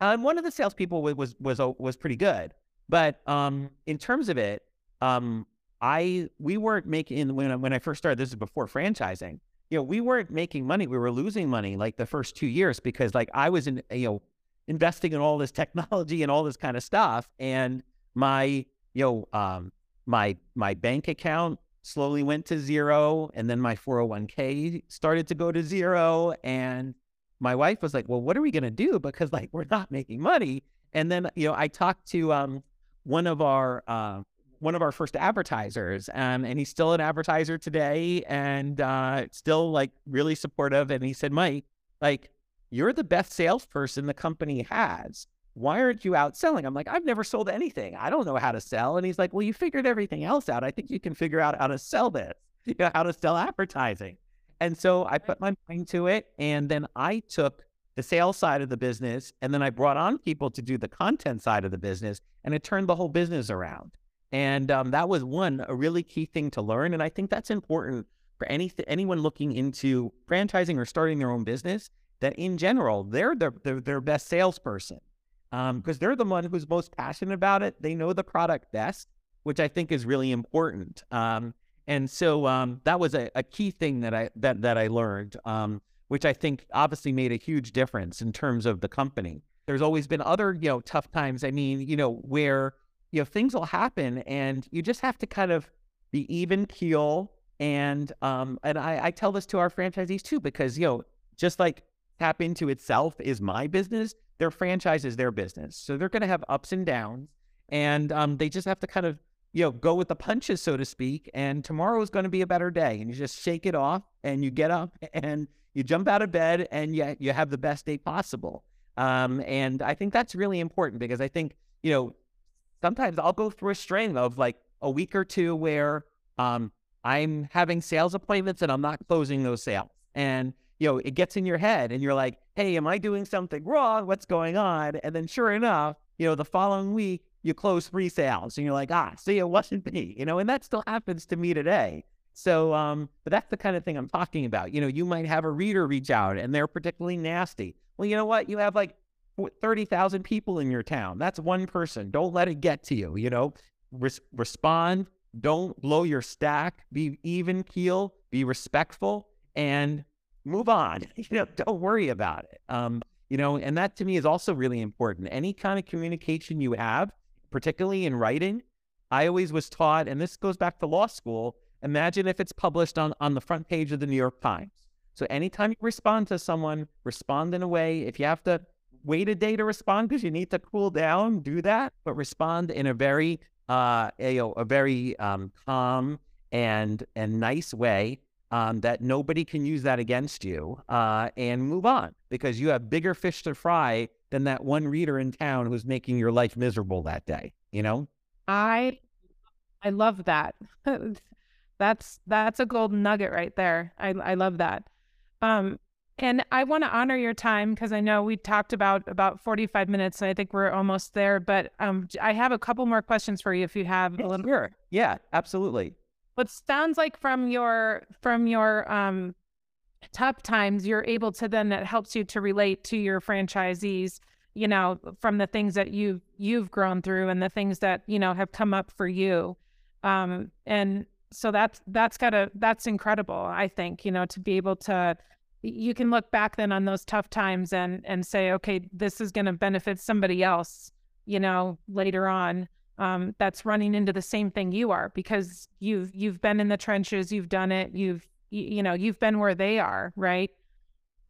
And one of the salespeople was was was, was pretty good, but um in terms of it, um I we weren't making when when I first started. This is before franchising. You know, we weren't making money. We were losing money like the first two years because like I was in you know investing in all this technology and all this kind of stuff, and my you know um, my my bank account slowly went to zero, and then my 401k started to go to zero, and my wife was like, "Well, what are we gonna do?" Because like we're not making money. And then you know I talked to um, one of our uh, one of our first advertisers, um, and he's still an advertiser today, and uh, still like really supportive. And he said, Mike, like you're the best salesperson the company has. Why aren't you out selling? I'm like, I've never sold anything. I don't know how to sell. And he's like, Well, you figured everything else out. I think you can figure out how to sell this, you know, how to sell advertising. And so I put my mind to it, and then I took the sales side of the business, and then I brought on people to do the content side of the business, and it turned the whole business around. And um, that was one, a really key thing to learn. And I think that's important for any, anyone looking into franchising or starting their own business, that in general, they're their, their, their best salesperson because um, they're the one who's most passionate about it. They know the product best, which I think is really important. Um, and so um, that was a, a, key thing that I that that I learned, um, which I think obviously made a huge difference in terms of the company. There's always been other you know tough times. I mean, you know where you know, things will happen and you just have to kind of be even keel. And um, and I, I tell this to our franchisees too, because you know, just like TAPinto itself is my business, their franchise is their business. So they're gonna have ups and downs. And um, they just have to kind of, you know, go with the punches, so to speak. And tomorrow is going to be a better day. And you just shake it off and you get up *laughs* and you jump out of bed and you, you have the best day possible. Um, and I think that's really important because I think, you know, sometimes I'll go through a string of like a week or two where um, I'm having sales appointments and I'm not closing those sales. And, you know, it gets in your head and you're like, hey, am I doing something wrong? What's going on? And then sure enough, you know, the following week, you close three sales and you're like, ah, see, it wasn't *laughs* me, you know, and that still happens to me today. So, um, but that's the kind of thing I'm talking about. You know, you might have a reader reach out and they're particularly nasty. Well, you know what? You have like 30,000 people in your town. That's one person. Don't let it get to you. You know, Res- respond. Don't blow your stack. Be even keel. Be respectful and move on. *laughs* You know, don't worry about it. Um, you know, and that to me is also really important. Any kind of communication you have, particularly in writing, I always was taught, and this goes back to law school. Imagine if it's published on, on the front page of the New York Times. So anytime you respond to someone, respond in a way. If you have to wait a day to respond because you need to cool down, do that, but respond in a very uh, a, a very um, calm and and nice way um, that nobody can use that against you uh, and move on because you have bigger fish to fry than that one reader in town who's making your life miserable that day. You know, I I love that. *laughs* that's that's a gold nugget right there. I I love that. Um, and I want to honor your time because I know we talked about about 45 minutes and I think we're almost there. But um, I have a couple more questions for you if you have a little. Sure. Yeah, absolutely. What sounds like from your from your um, tough times, you're able to then that helps you to relate to your franchisees. You know, from the things that you you've grown through and the things that you know have come up for you. Um, and so that's that's gotta that's incredible. I think you know to be able to you can look back then on those tough times and and say okay this is going to benefit somebody else you know later on um, that's running into the same thing you are because you've you've been in the trenches you've done it you've you, you know you've been where they are right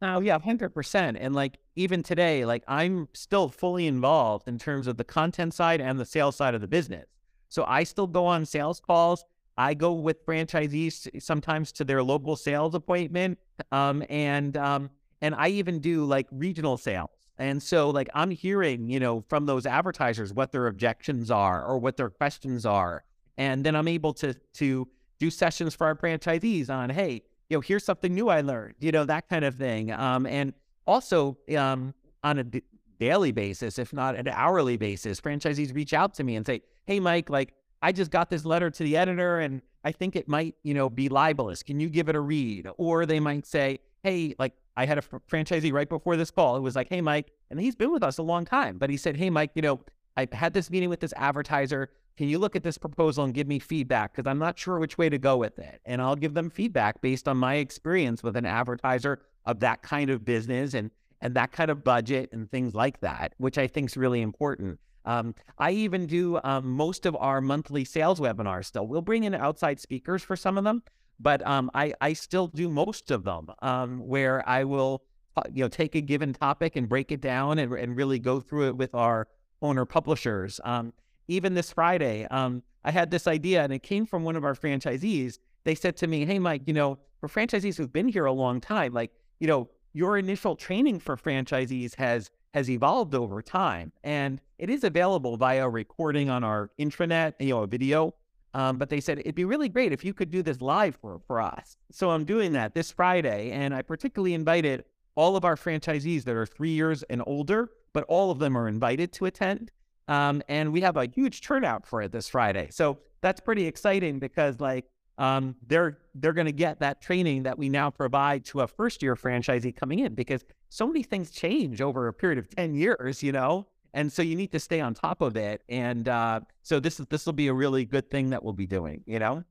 oh yeah 100% and like even today like i'm still fully involved in terms of the content side and the sales side of the business so i still go on sales calls I go with franchisees sometimes to their local sales appointment, um, and um, and I even do like regional sales. And so, like, I'm hearing, you know, from those advertisers what their objections are or what their questions are, and then I'm able to to do sessions for our franchisees on, hey, you know, here's something new I learned, you know, that kind of thing. Um, and also um, on a d- daily basis, if not an hourly basis, franchisees reach out to me and say, hey, Mike, like I just got this letter to the editor and I think it might, you know, be libelous. Can you give it a read? Or they might say, hey, like I had a fr- franchisee right before this call. It was like, hey, Mike, and he's been with us a long time, but he said, hey, Mike, you know, I had this meeting with this advertiser. Can you look at this proposal and give me feedback? Because I'm not sure which way to go with it. And I'll give them feedback based on my experience with an advertiser of that kind of business and and that kind of budget and things like that, which I think is really important. Um, I even do um, most of our monthly sales webinars still. We'll bring in outside speakers for some of them, but um, I, I still do most of them um, where I will uh, you know take a given topic and break it down and, and really go through it with our owner publishers. Um, even this Friday, um, I had this idea and it came from one of our franchisees. They said to me, "Hey, Mike, you know, for franchisees who've been here a long time, like you know, your initial training for franchisees has has evolved over time. And it is available via recording on our intranet, you know, a video. Um, but they said it'd be really great if you could do this live for, for us. So I'm doing that this Friday. And I particularly invited all of our franchisees that are three years and older, but all of them are invited to attend. Um, and we have a huge turnout for it this Friday. So that's pretty exciting because, like, um, they're they're going to get that training that we now provide to a first year franchisee coming in because so many things change over a period of 10 years you know and so you need to stay on top of it and uh, so this is this will be a really good thing that we'll be doing you know?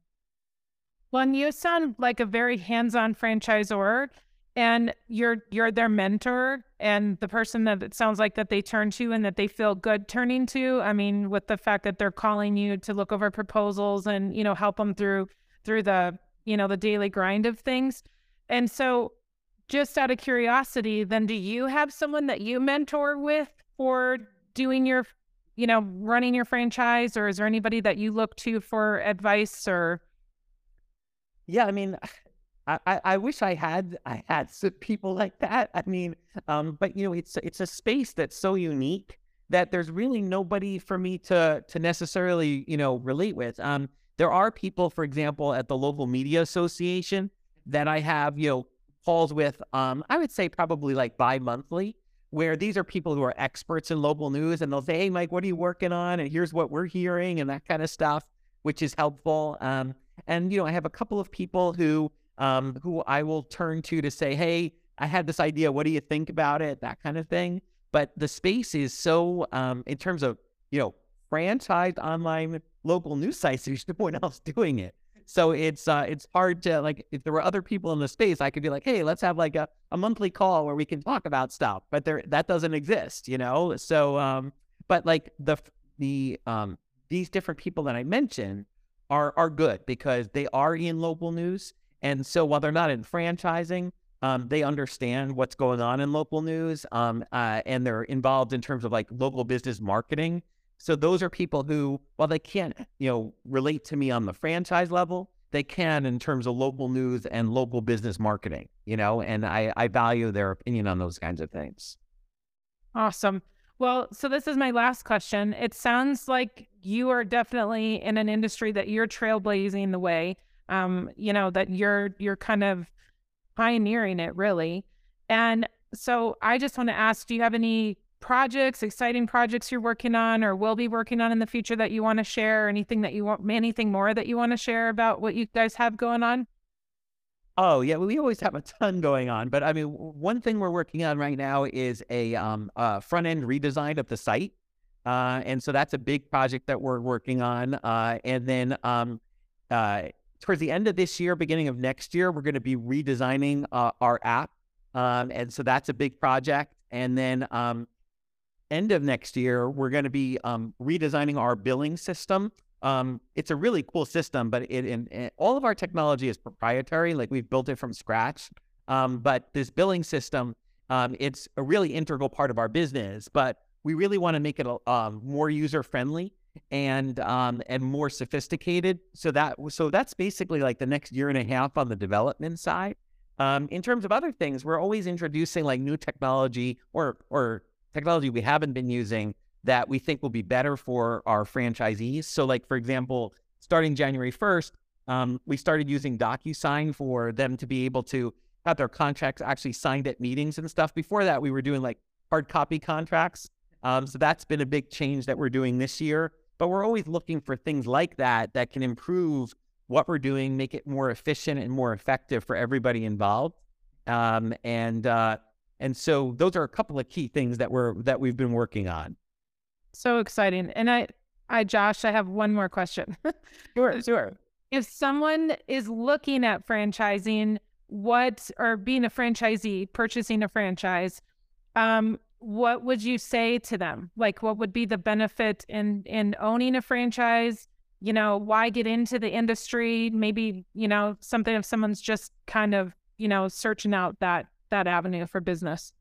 Well and you sound like a very hands-on franchisor and you're you're their mentor and the person that it sounds like that they turn to and that they feel good turning to i mean with the fact that they're calling you to look over proposals and you know help them through through the you know the daily grind of things. And so just out of curiosity then do you have someone that you mentor with for doing your you know running your franchise or is there anybody that you look to for advice or yeah i mean *sighs* I, I wish I had I had people like that. I mean, um, but you know, it's it's a space that's so unique that there's really nobody for me to to necessarily you know relate with. Um, there are people, for example, at the local media association that I have, you know, calls with, um, I would say probably like bi monthly, where these are people who are experts in local news and they'll say, Hey, Mike, what are you working on? And here's what we're hearing and that kind of stuff, which is helpful. Um, And you know, I have a couple of people who um, who I will turn to to say, "Hey, I had this idea. What do you think about it?" That kind of thing. But the space is so, um, in terms of you know, franchised online local news sites. *laughs* There's no one else doing it. So it's uh, it's hard to like if there were other people in the space, I could be like, hey, let's have like a, a monthly call where we can talk about stuff. But there that doesn't exist, you know. So um, but like the the um these different people that I mentioned are are good because they are in local news, and so while they're not in franchising, um, they understand what's going on in local news, um, uh, and they're involved in terms of like local business marketing. So those are people who, while they can't, you know, relate to me on the franchise level, they can in terms of local news and local business marketing, you know, and I, I value their opinion on those kinds of things. Awesome. Well, so this is my last question. It sounds like you are definitely in an industry that you're trailblazing the way. Um, you know, that you're you're kind of pioneering it really. And so I just want to ask, do you have any projects, exciting projects you're working on or will be working on in the future that you want to share? Anything that you want, anything more that you want to share about what you guys have going on? Oh yeah, we always have a ton going on, but I mean, one thing we're working on right now is a um, uh, front end redesign of the site, uh, and so that's a big project that we're working on. Uh, and then um, uh, towards the end of this year, beginning of next year, we're going to be redesigning uh, our app, um, and so that's a big project. And then um, end of next year, we're going to be um, redesigning our billing system. Um, it's a really cool system, but it, all of our technology is proprietary. Like we've built it from scratch. Um, but this billing system, um, it's a really integral part of our business. But we really want to make it um, more user friendly and um, and more sophisticated. So that so that's basically like the next year and a half on the development side. In terms of other things, we're always introducing like new technology or or technology we haven't been using that we think will be better for our franchisees. So, like for example, starting January 1st, um, we started using DocuSign for them to be able to have their contracts actually signed at meetings and stuff. Before that, we were doing like hard copy contracts. Um, so that's been a big change that we're doing this year. But we're always looking for things like that that can improve what we're doing, make it more efficient and more effective for everybody involved. Um, and uh, and so those are a couple of key things that we're that we've been working on. So exciting. And I I Josh, I have one more question. *laughs* sure, sure. If someone is looking at franchising, what or being a franchisee, purchasing a franchise, um, what would you say to them? Like what would be the benefit in in owning a franchise? You know, why get into the industry? Maybe, you know, something if someone's just kind of, you know, searching out that that avenue for business?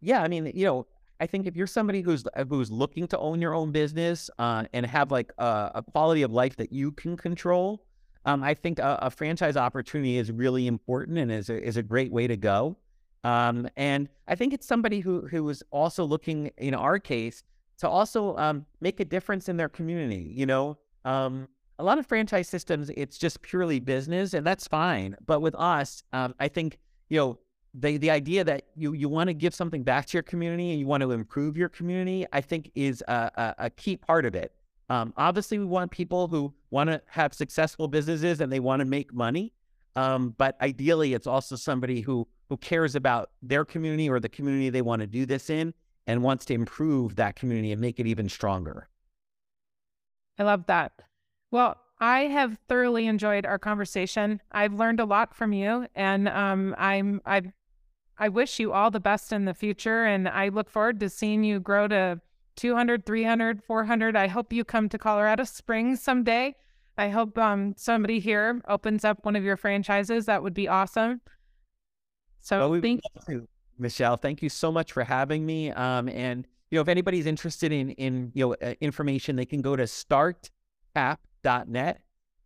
Yeah, I mean, you know, I think if you're somebody who's uh, who's looking to own your own business uh, and have like a, a, quality of life that you can control, um, I think a, a, franchise opportunity is really important and is a, is a great way to go. Um, and I think it's somebody who who is also looking, in our case, to also um, make a difference in their community. You know, um, a lot of franchise systems, it's just purely business, and that's fine. But with us, um, I think you know, the the idea that you you want to give something back to your community and you want to improve your community, I think is a, a, a key part of it. Um, obviously, we want people who want to have successful businesses and they want to make money. Um, but ideally, it's also somebody who who cares about their community or the community they want to do this in and wants to improve that community and make it even stronger. I love that. Well, I have thoroughly enjoyed our conversation. I've learned a lot from you, and um, I'm I I wish you all the best in the future, and I look forward to seeing you grow to 200, 300, 400. I hope you come to Colorado Springs someday. I hope um, somebody here opens up one of your franchises. That would be awesome. So well, thank you, Michelle. Thank you so much for having me. Um, and you know, if anybody's interested in in you know uh, information, they can go to Start App net.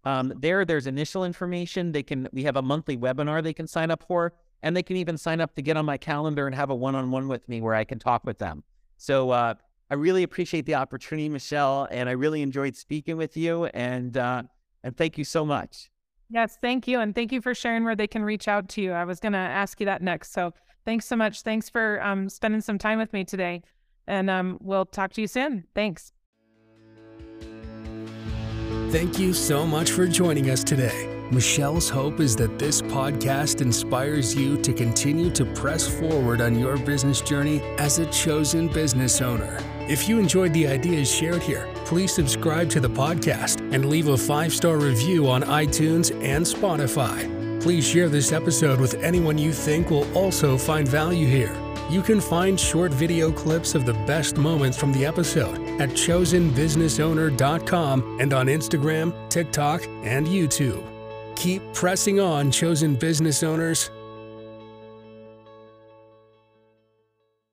Um, there, there's initial information. They can we have a monthly webinar they can sign up for, and they can even sign up to get on my calendar and have a one-on-one with me where I can talk with them. So uh, I really appreciate the opportunity, Michelle, and I really enjoyed speaking with you. And uh, and thank you so much. Yes, thank you, and thank you for sharing where they can reach out to you. I was going to ask you that next. So thanks so much. Thanks for um, spending some time with me today, and um, we'll talk to you soon. Thanks. Thank you so much for joining us today. Michelle's hope is that this podcast inspires you to continue to press forward on your business journey as a chosen business owner. If you enjoyed the ideas shared here, please subscribe to the podcast and leave a five star review on iTunes and Spotify. Please share this episode with anyone you think will also find value here. You can find short video clips of the best moments from the episode at chosenbusinessowner.com and on Instagram, TikTok, and YouTube. Keep pressing on, chosen business owners.